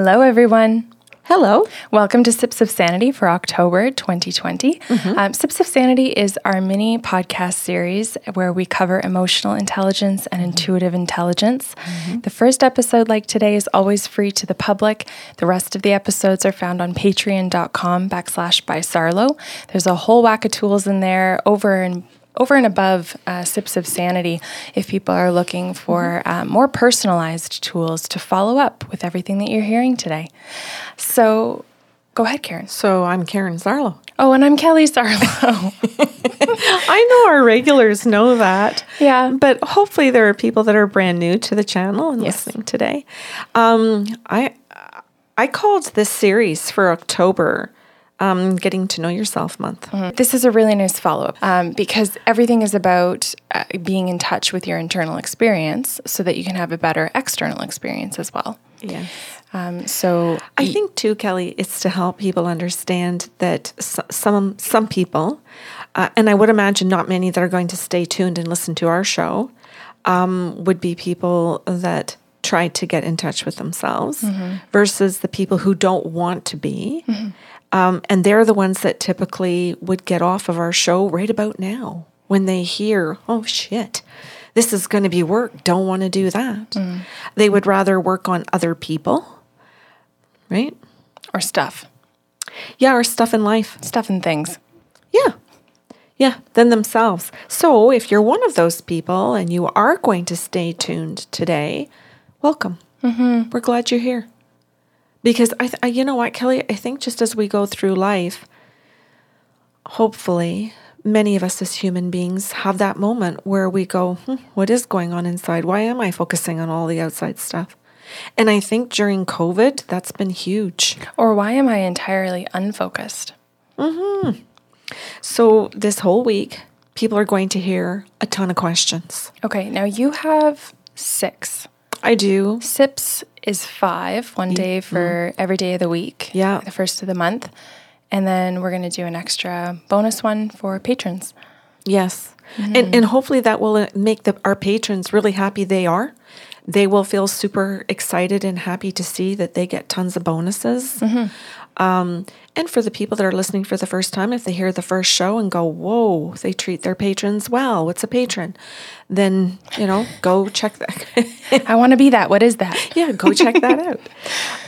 Hello, everyone. Hello. Welcome to Sips of Sanity for October 2020. Mm-hmm. Um, Sips of Sanity is our mini podcast series where we cover emotional intelligence and mm-hmm. intuitive intelligence. Mm-hmm. The first episode, like today, is always free to the public. The rest of the episodes are found on patreon.com backslash by Sarlo. There's a whole whack of tools in there over and over and above uh, Sips of Sanity if people are looking for uh, more personalized tools to follow up with everything that you're hearing today. So go ahead, Karen. So I'm Karen Sarlo. Oh, and I'm Kelly Sarlo. I know our regulars know that. Yeah. But hopefully there are people that are brand new to the channel and Yes. listening today. Um, I I called this series for October um, Getting to Know Yourself Month. this is a really nice follow up um, because everything is about uh, being in touch with your internal experience so that you can have a better external experience as well. Yeah. Um, so, I think too, Kelly, it's to help people understand that s- some some people, uh, and I would imagine not many that are going to stay tuned and listen to our show, um, would be people that try to get in touch with themselves versus the people who don't want to be. Um, and they're the ones that typically would get off of our show right about now when they hear, oh shit, this is going to be work. Don't want to do that. They would rather work on other people, right? or stuff, Yeah, or stuff in life. stuff and things. Yeah. Yeah, than themselves. So if you're one of those people and you are going to stay tuned today, welcome. Mm-hmm. We're glad you're here. Because I, th- I, you know what, Kelly, I think just as we go through life, hopefully, many of us as human beings have that moment where we go, hmm, what is going on inside? Why am I focusing on all the outside stuff? And I think during COVID, that's been huge. Or why am I entirely unfocused? hmm So this whole week, people are going to hear a ton of questions. Okay, now you have six. I do. SIPs is five, one day for mm-hmm. every day of the week. Yeah. The first of the month. And then we're going to do an extra bonus one for patrons. Yes. Mm-hmm. And and hopefully that will uh, make the, our patrons really happy they are. They will feel super excited and happy to see that they get tons of bonuses. Mm-hmm. Um, and for the people that are listening for the first time, if they hear the first show and go, whoa, they treat their patrons well, what's a patron? Then, you know, go check that. I want to be that. What is that? yeah, go check that out.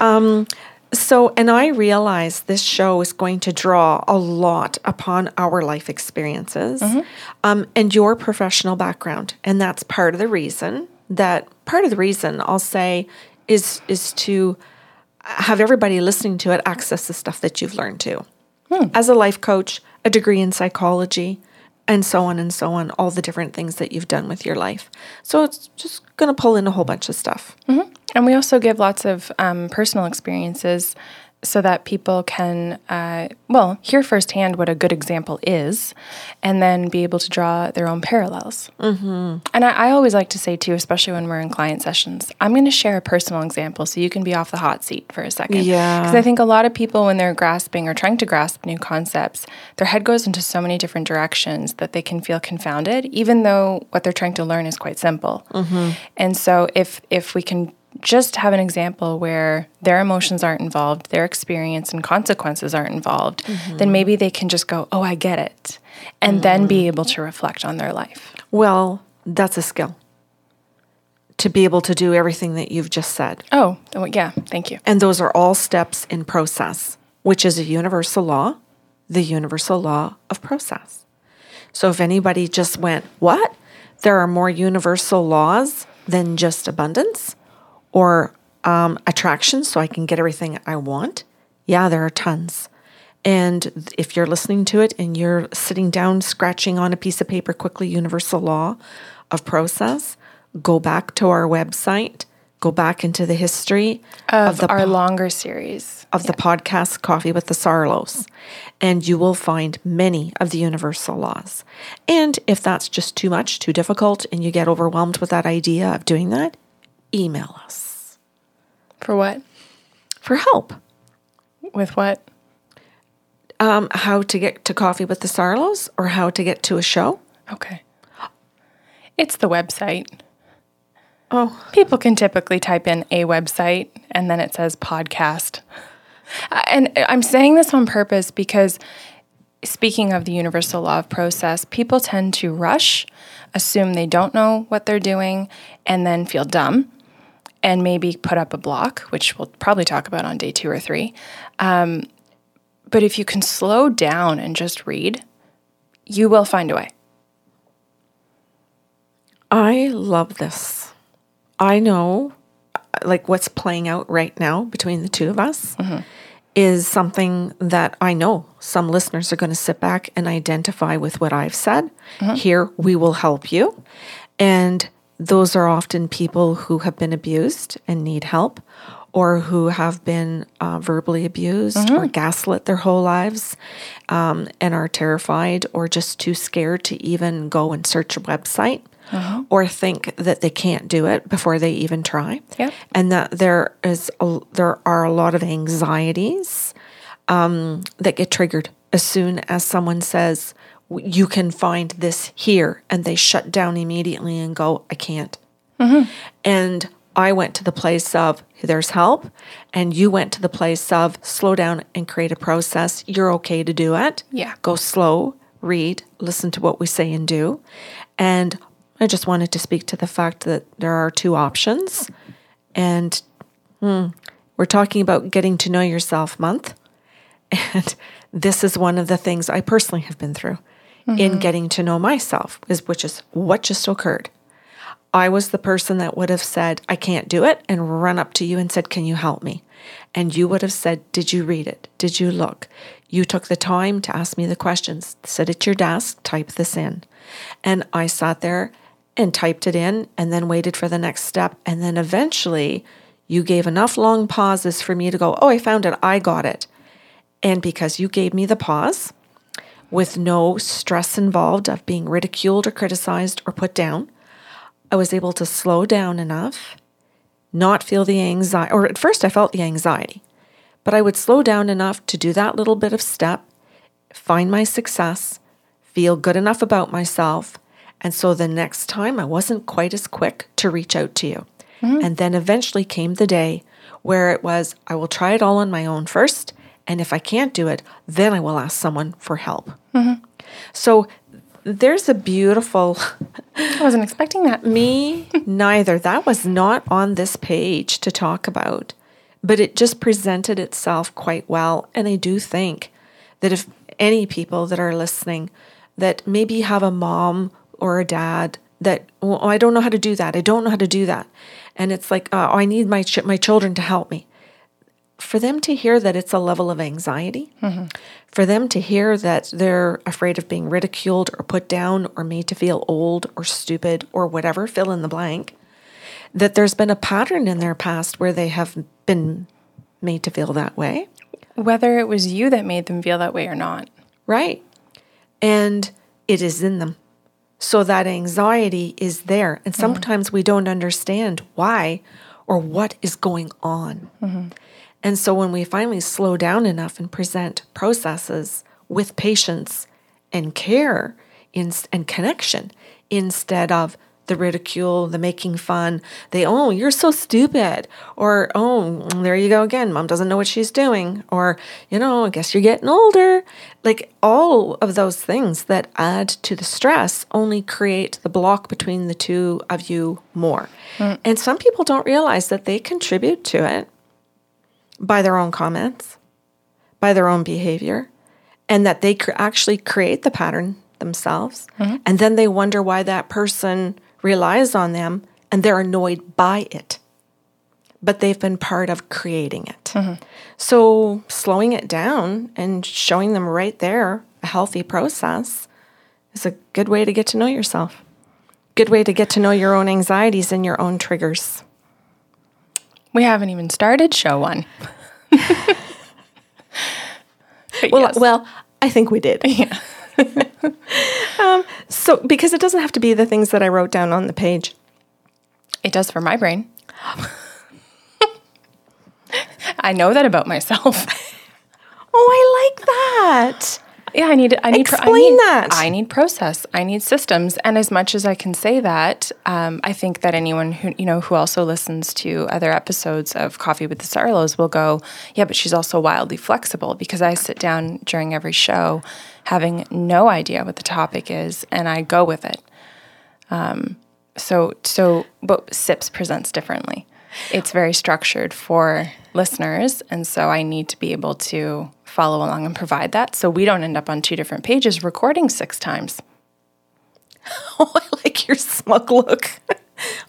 Um, so, and I realize this show is going to draw a lot upon our life experiences um, and your professional background, and that's part of the reason that part of the reason I'll say is is to have everybody listening to it access the stuff that you've learned too. As a life coach, a degree in psychology, and so on and so on, all the different things that you've done with your life. So it's just going to pull in a whole bunch of stuff. And we also give lots of um, personal experiences so that people can, uh, well, hear firsthand what a good example is and then be able to draw their own parallels. Mm-hmm. And I, I always like to say, too, especially when we're in client sessions, I'm going to share a personal example so you can be off the hot seat for a second. Yeah. Because I think a lot of people, when they're grasping or trying to grasp new concepts, their head goes into so many different directions that they can feel confounded, even though what they're trying to learn is quite simple. And so if if we can just have an example where their emotions aren't involved, their experience and consequences aren't involved, mm-hmm. then maybe they can just go, "Oh, I get it," and then be able to reflect on their life. Well, that's a skill to be able to do everything that you've just said. Oh, oh, yeah, thank you. And those are all steps in process, which is a universal law, the universal law of process. So if anybody just went, What? There are more universal laws than just abundance or um, attraction, so I can get everything I want? Yeah, there are tons. And if you're listening to it and you're sitting down, scratching on a piece of paper quickly, universal law of process, go back to our website, go back into the history Of, the our longer series. of the podcast Coffee with the Sarlos, and you will find many of the universal laws. And if that's just too much, too difficult, and you get overwhelmed with that idea of doing that, email us For what? for help. With what? Um, how to get to Coffee with the Sarlos or how to get to a show. Okay. It's the website. Oh, People can typically type in a website and then it says podcast. Uh, And I'm saying this on purpose because speaking of the universal law of process, people tend to rush, assume they don't know what they're doing, and then feel dumb and maybe put up a block, which we'll probably talk about on day two or three. Um, but if you can slow down and just read, you will find a way. I love this. I know, like, what's playing out right now between the two of us is something that I know some listeners are going to sit back and identify with what I've said. Here, we will help you. And those are often people who have been abused and need help, or who have been uh, verbally abused or gaslit their whole lives um, and are terrified or just too scared to even go and search a website or think that they can't do it before they even try. Yep. And that there is a, there are a lot of anxieties um, that get triggered as soon as someone says "W- you can find this here, and they shut down immediately and go, I can't. And I went to the place of there's help, and you went to the place of slow down and create a process. You're okay to do it. Yeah. Go slow, read, listen to what we say and do. And I just wanted to speak to the fact that there are two options. And hmm, we're talking about getting to know yourself month. And this is one of the things I personally have been through in mm-hmm. getting to know myself, is which is what just occurred. I was the person that would have said, I can't do it, and run up to you and said, Can you help me? And you would have said, Did you read it? Did you look? You took the time to ask me the questions, sit at your desk, type this in. And I sat there and typed it in and then waited for the next step. And then eventually you gave enough long pauses for me to go, Oh, I found it. I got it. And because you gave me the pause with no stress involved of being ridiculed or criticized or put down, I was able to slow down enough, not feel the anxiety, or at first I felt the anxiety, but I would slow down enough to do that little bit of step, find my success, feel good enough about myself. And so the next time I wasn't quite as quick to reach out to you. Mm-hmm. And then eventually came the day where it was, I will try it all on my own first. And if I can't do it, then I will ask someone for help. So there's a beautiful I wasn't expecting that. me neither. That was not on this page to talk about, but it just presented itself quite well. And I do think that if any people that are listening that maybe have a mom or a dad that oh, I don't know how to do that. I don't know how to do that, and it's like uh, oh, I need my ch- my children to help me. For them to hear that it's a level of anxiety, for them to hear that they're afraid of being ridiculed or put down or made to feel old or stupid or whatever, fill in the blank, that there's been a pattern in their past where they have been made to feel that way. Whether it was you that made them feel that way or not. Right. And it is in them. So that anxiety is there. And mm-hmm. sometimes we don't understand why or what is going on. Mm-hmm. And so when we finally slow down enough and present processes with patience and care in, and connection instead of the ridicule, the making fun, the, oh, you're so stupid, or, oh, there you go again, mom doesn't know what she's doing, or, you know, I guess you're getting older. Like all of those things that add to the stress only create the block between the two of you more. Hmm. And some people don't realize that they contribute to it by their own comments, by their own behavior, and that they cr- actually create the pattern themselves. Mm-hmm. And then they wonder why that person relies on them and they're annoyed by it. But they've been part of creating it. Mm-hmm. So, slowing it down and showing them right there a healthy process is a good way to get to know yourself. Good way to get to know your own anxieties and your own triggers. We haven't even started show one. Well, yes. well, I think we did. Um. So, because it doesn't have to be the things that I wrote down on the page. It does for my brain. I know that about myself. Oh, I like that. Yeah, I need. I need. pro- I Explain need, that. I need process. I need systems. And as much as I can say that, um, I think that anyone who you know who also listens to other episodes of Coffee with the Sarlos will go, yeah, but she's also wildly flexible because I sit down during every show, having no idea what the topic is, and I go with it. Um, so so, but Sips presents differently. It's very structured for listeners, and so I need to be able to follow along and provide that, so we don't end up on two different pages recording six times. Oh, I like your smug look.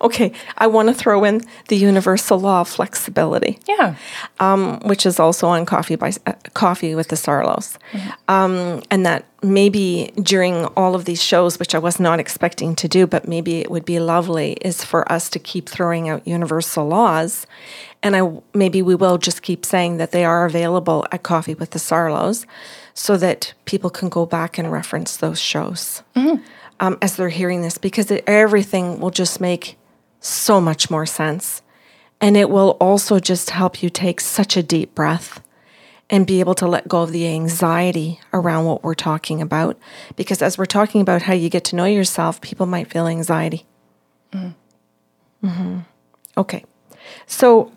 okay, I want to throw in the universal law of flexibility. Yeah. um, which is also on Coffee by uh, Coffee with the Sarlos, um, and that maybe during all of these shows, which I was not expecting to do, but maybe it would be lovely, is for us to keep throwing out universal laws, and I maybe we will just keep saying that they are available at Coffee with the Sarlos, so that people can go back and reference those shows um, as they're hearing this, because it, everything will just make so much more sense. And it will also just help you take such a deep breath and be able to let go of the anxiety around what we're talking about. Because as we're talking about how you get to know yourself, people might feel anxiety. Mm. Hmm. Okay. So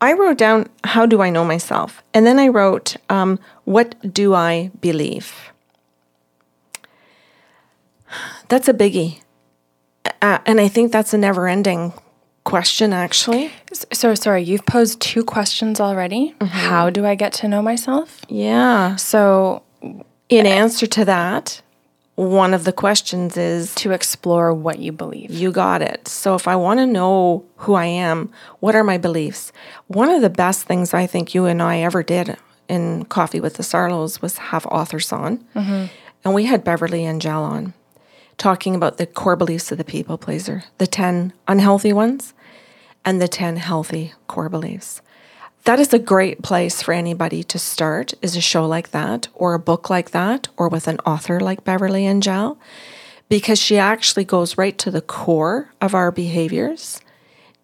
I wrote down, How do I know myself? And then I wrote, um, What do I believe? That's a biggie. Uh, and I think that's a never ending question, actually. So sorry, you've posed two questions already. How do I get to know myself? Yeah. So In answer to that, one of the questions is to explore what you believe. you got it. So if I want to know who I am, what are my beliefs? One of the best things I think you and I ever did in Coffee with the Sarlos was have authors on. And we had Beverly Engel on talking about the core beliefs of the people pleaser, the 10 unhealthy ones and the 10 healthy core beliefs. That is a great place for anybody to start is a show like that or a book like that or with an author like Beverly Engel because she actually goes right to the core of our behaviors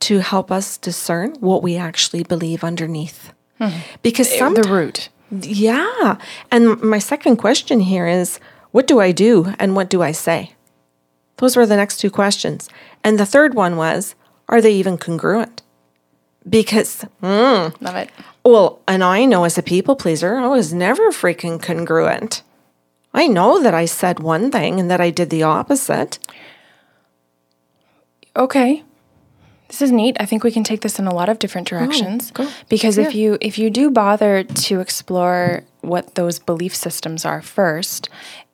to help us discern what we actually believe underneath. Hmm. Because some the root. yeah. And my second question here is what do I do and what do I say? Those were the next two questions. And the third one was are they even congruent? Because, hmm. Love it. well, and I know as a people pleaser, I was never freaking congruent. I know that I said one thing and that I did the opposite. Okay. This is neat. I think we can take this in a lot of different oh, directions. go. Because if you if you do bother to explore what those belief systems are first,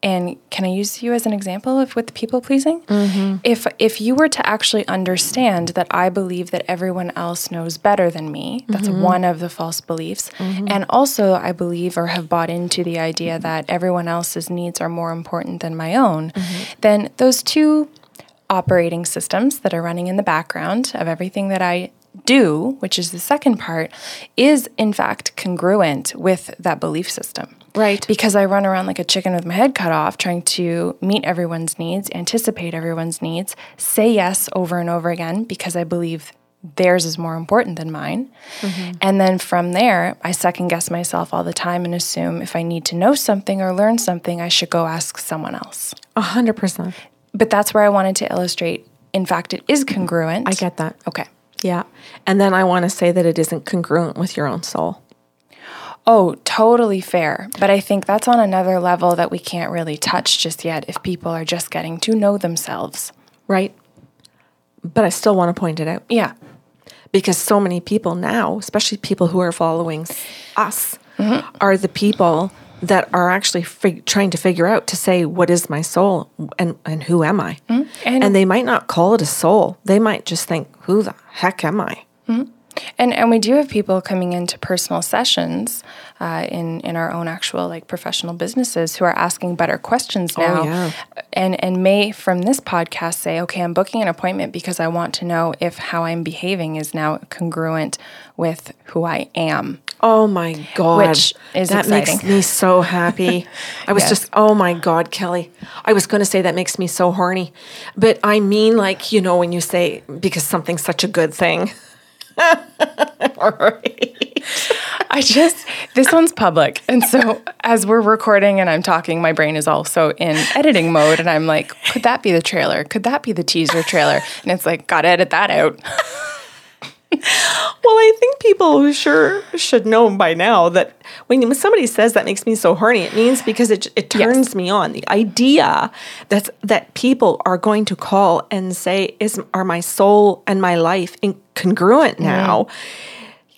and can I use you as an example of with people pleasing? Mm-hmm. If if you were to actually understand that I believe that everyone else knows better than me, that's mm-hmm. one of the false beliefs. Mm-hmm. And also I believe or have bought into the idea that everyone else's needs are more important than my own, then those two operating systems that are running in the background of everything that I do, which is the second part, is in fact congruent with that belief system. Right. Because I run around like a chicken with my head cut off, trying to meet everyone's needs, anticipate everyone's needs, say yes over and over again because I believe theirs is more important than mine. Mm-hmm. And then from there, I second guess myself all the time and assume if I need to know something or learn something, I should go ask someone else. A hundred percent. But that's where I wanted to illustrate. In fact, it is congruent. I get that. Okay. Yeah. And then I want to say that it isn't congruent with your own soul. Oh, totally fair. But I think that's on another level that we can't really touch just yet if people are just getting to know themselves. Right. But I still want to point it out. Yeah. because so many people now, especially people who are following us, mm-hmm. are the people that are actually fig- trying to figure out to say what is my soul and and who am I, And- and, they might not call it a soul. They might just think, who the heck am I? And and we do have people coming into personal sessions uh, in in our own actual like professional businesses who are asking better questions now, yeah. and and may from this podcast say, okay, I'm booking an appointment because I want to know if how I'm behaving is now congruent with who I am. Oh my god, Which is that makes me so happy. I was Yes. just, oh my god, Kelly. I was going to say that makes me so horny, but I mean, like you know, when you say because something's such a good thing. All right. I just, this one's public. And so as we're recording and I'm talking, my brain is also in editing mode. And I'm like, could that be the trailer? Could that be the teaser trailer? And it's like, gotta edit that out. Well, I think people sure should know by now that when somebody says that makes me so horny, it means because it, it turns Yes. me on. The idea that that people are going to call and say, "Is are my soul and my life incongruent mm. now?"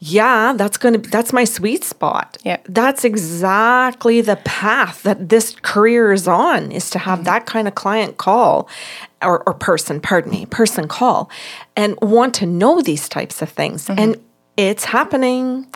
Yeah, that's to that's my sweet spot. Yeah. That's exactly the path that this career is on is to have that kind of client call or, or person, pardon me, person call and want to know these types of things. Mm-hmm. And it's happening.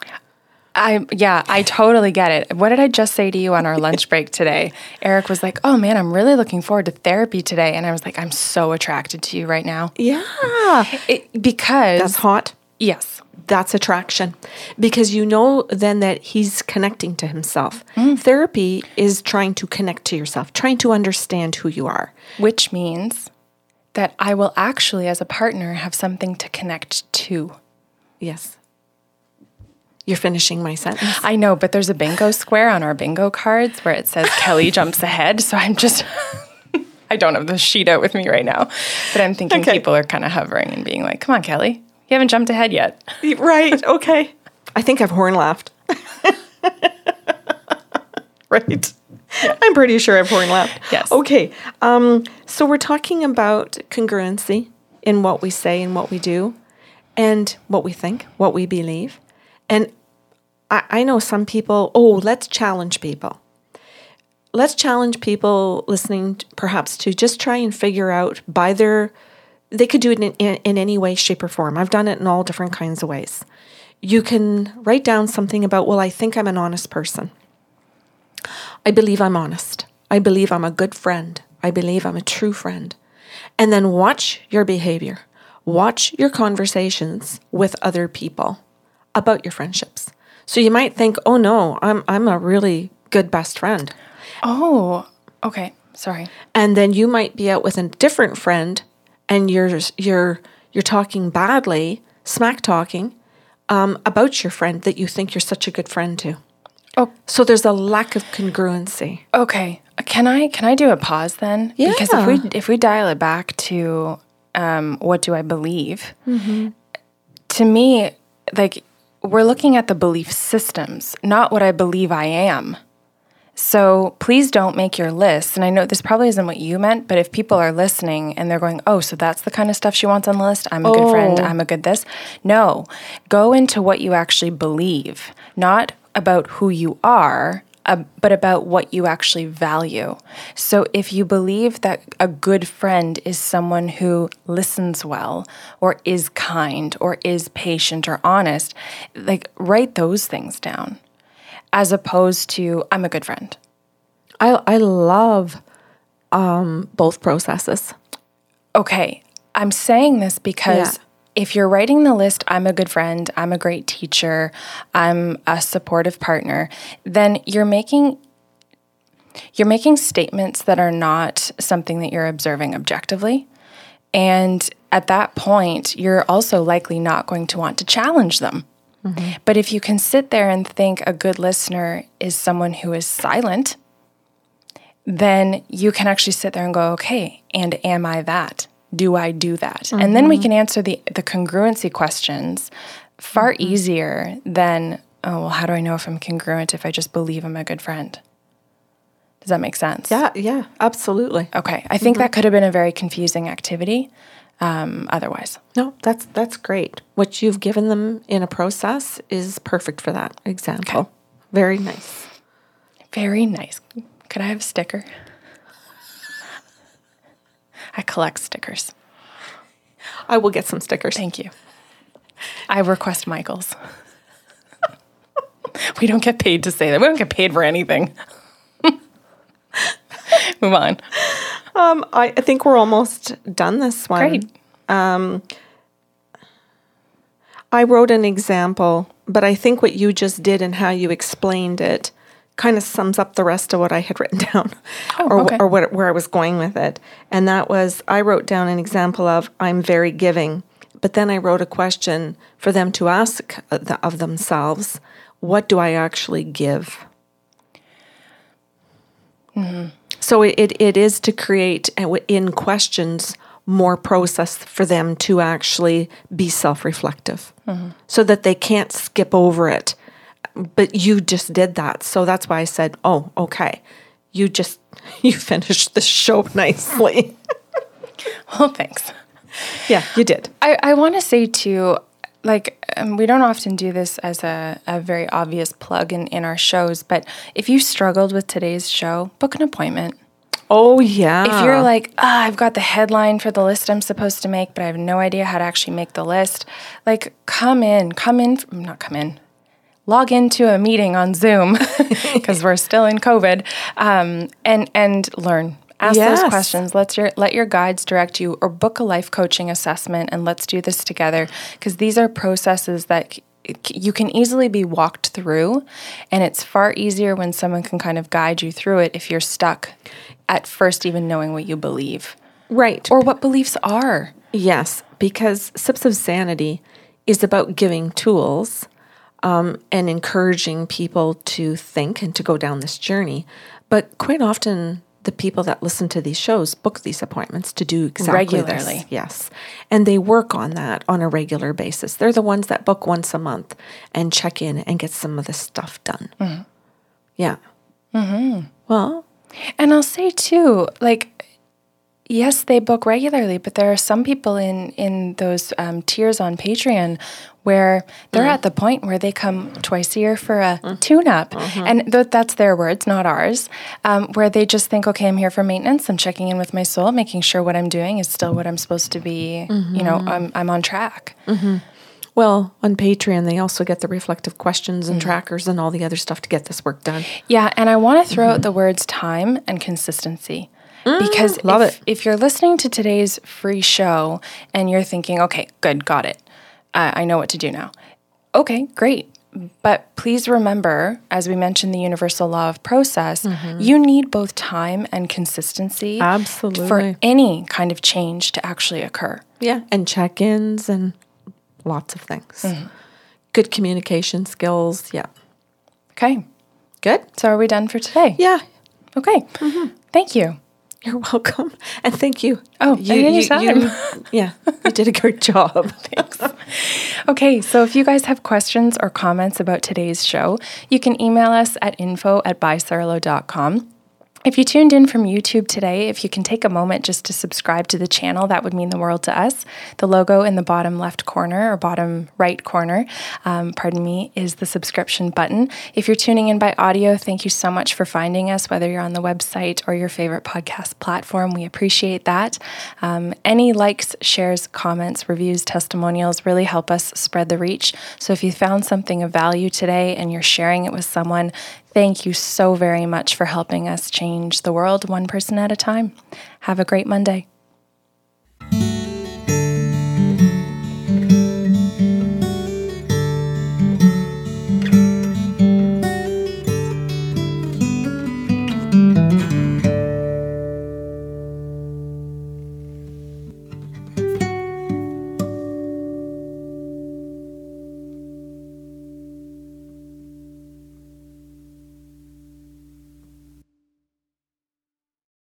I yeah, I totally get it. What did I just say to you on our lunch break today? Eric was like, "Oh man, I'm really looking forward to therapy today," and I was like, "I'm so attracted to you right now." Yeah. It, because That's hot. Yes, That's attraction because you know then that he's connecting to himself. Mm. Therapy is trying to connect to yourself, trying to understand who you are. which means that I will actually, as a partner, have something to connect to. Yes. You're finishing my sentence. I know, but there's a bingo square on our bingo cards where it says Kelly jumps ahead. So I'm just, I don't have the sheet out with me right now, but I'm thinking Okay. people are kind of hovering and being like, come on, Kelly, you haven't jumped ahead yet. right. Okay. I think I've horn laughed. right. I'm pretty sure I've horn laughed. Yes. Okay. Um, so we're talking about congruency in what we say and what we do, and what we think, what we believe. And I, I know some people, oh, let's challenge people. Let's challenge people listening t- perhaps to just try and figure out by their, they could do it in, in, in any way, shape, or form. I've done it in all different kinds of ways. You can write down something about, well, I think I'm an honest person. I believe I'm honest. I believe I'm a good friend. I believe I'm a true friend. And then watch your behavior. Watch your conversations with other people about your friendships. So you might think, "Oh no, I'm I'm a really good best friend." Oh, okay. Sorry. And then you might be out with a different friend and you're you're you're talking badly, smack talking um, about your friend that you think you're such a good friend to. Oh. So there's a lack of congruency. Okay. Can I can I do a pause then? Yeah. Because if we if we dial it back to um, what do I believe? To me, like we're looking at the belief systems, not what I believe I am. So please don't make your list. And I know this probably isn't what you meant, but if people are listening and they're going, oh, so that's the kind of stuff she wants on the list, I'm a good friend, Oh. I'm a good this. No, go into what you actually believe, not about who you are, uh, but about what you actually value. So if you believe that a good friend is someone who listens well, or is kind, or is patient, or honest, like write those things down as opposed to I'm a good friend. I I love um, both processes. Okay, I'm saying this because Yeah. if you're writing the list, I'm a good friend, I'm a great teacher, I'm a supportive partner, then you're making you're making statements that are not something that you're observing objectively. And at that point, you're also likely not going to want to challenge them. Mm-hmm. But if you can sit there and think a good listener is someone who is silent, then you can actually sit there and go, okay, and am I that? Do I do that? And then we mm-hmm. can answer the, the congruency questions far mm-hmm. easier than, oh, well, how do I know if I'm congruent if I just believe I'm a good friend? Does that make sense? Yeah, yeah, absolutely. Okay. I think that could have been a very confusing activity um, otherwise. No, that's that's great. What you've given them in a process is perfect for that example. Very nice. Very nice. Could I have a sticker? I collect stickers. I will get some stickers. Thank you. I request Michael's. we don't get paid to say that. We don't get paid for anything. Move on. Um, I, I think we're almost done this one. Great. I wrote an example, but I think what you just did and how you explained it kind of sums up the rest of what I had written down Oh, or, okay. or what, where I was going with it. And that was I wrote down an example of I'm very giving, but then I wrote a question for them to ask uh, of themselves what do I actually give? So it, it, is to create uh, in questions more process for them to actually be self reflective so that they can't skip over it. But you just did that. So that's why I said, oh, okay. You just, you finished the show nicely. Well, thanks. yeah, you did. I, I want to say too, like um, we don't often do this as a, a very obvious plug in, in our shows, but if you struggled with today's show, book an appointment. Oh, yeah. If you're like, ah, I've got the headline for the list I'm supposed to make, but I have no idea how to actually make the list, like come in, come in, not come in, log into a meeting on Zoom because we're still in COVID, um, and and learn. Ask Yes. those questions. Let your let your guides direct you, or book a life coaching assessment, and let's do this together. Because these are processes that you can easily be walked through, and it's far easier when someone can kind of guide you through it if you're stuck at first, even knowing what you believe right. or what beliefs are. Yes, because Sips of Sanity is about giving tools um, and encouraging people to think and to go down this journey. But quite often, the people that listen to these shows book these appointments to do exactly this. Regularly. Yes. And they work on that on a regular basis. They're the ones that book once a month and check in and get some of this stuff done. Yeah. Mm-hmm. Well, And I'll say too, like, yes, they book regularly, but there are some people in in those um, tiers on Patreon where they're mm-hmm. at the point where they come twice a year for a tune-up, mm-hmm. and th- that's their words, not ours. Um, where they just think, okay, I'm here for maintenance. I'm checking in with my soul, making sure what I'm doing is still what I'm supposed to be. You know, mm-hmm. I'm I'm on track. well, on Patreon, they also get the reflective questions and trackers and all the other stuff to get this work done. Yeah, and I want to throw out the words time and consistency. Because mm, love if, it. if you're listening to today's free show and you're thinking, okay, good, got it. I I know what to do now. Okay, great. But please remember, as we mentioned, the universal law of process, mm-hmm. you need both time and consistency Absolutely. for any kind of change to actually occur. Yeah, and check ins and lots of things. Mm-hmm. Good communication skills. Yeah. Okay, Good. so are we done for today? Yeah. Okay, mm-hmm. thank you. You're welcome. And thank you. Oh, you, anytime. yeah, you did a great job. Thanks. Okay, so if you guys have questions or comments about today's show, you can email us at info at bysarlo.com. If you tuned in from YouTube today, if you can take a moment just to subscribe to the channel, that would mean the world to us. The logo in the bottom left corner or bottom right corner, um, pardon me, is the subscription button. If you're tuning in by audio, thank you so much for finding us, whether you're on the website or your favorite podcast platform. We appreciate that. Um, any likes, shares, comments, reviews, testimonials really help us spread the reach. So if you found something of value today and you're sharing it with someone, Thank you so very much for helping us change the world one person at a time. Have a great Monday.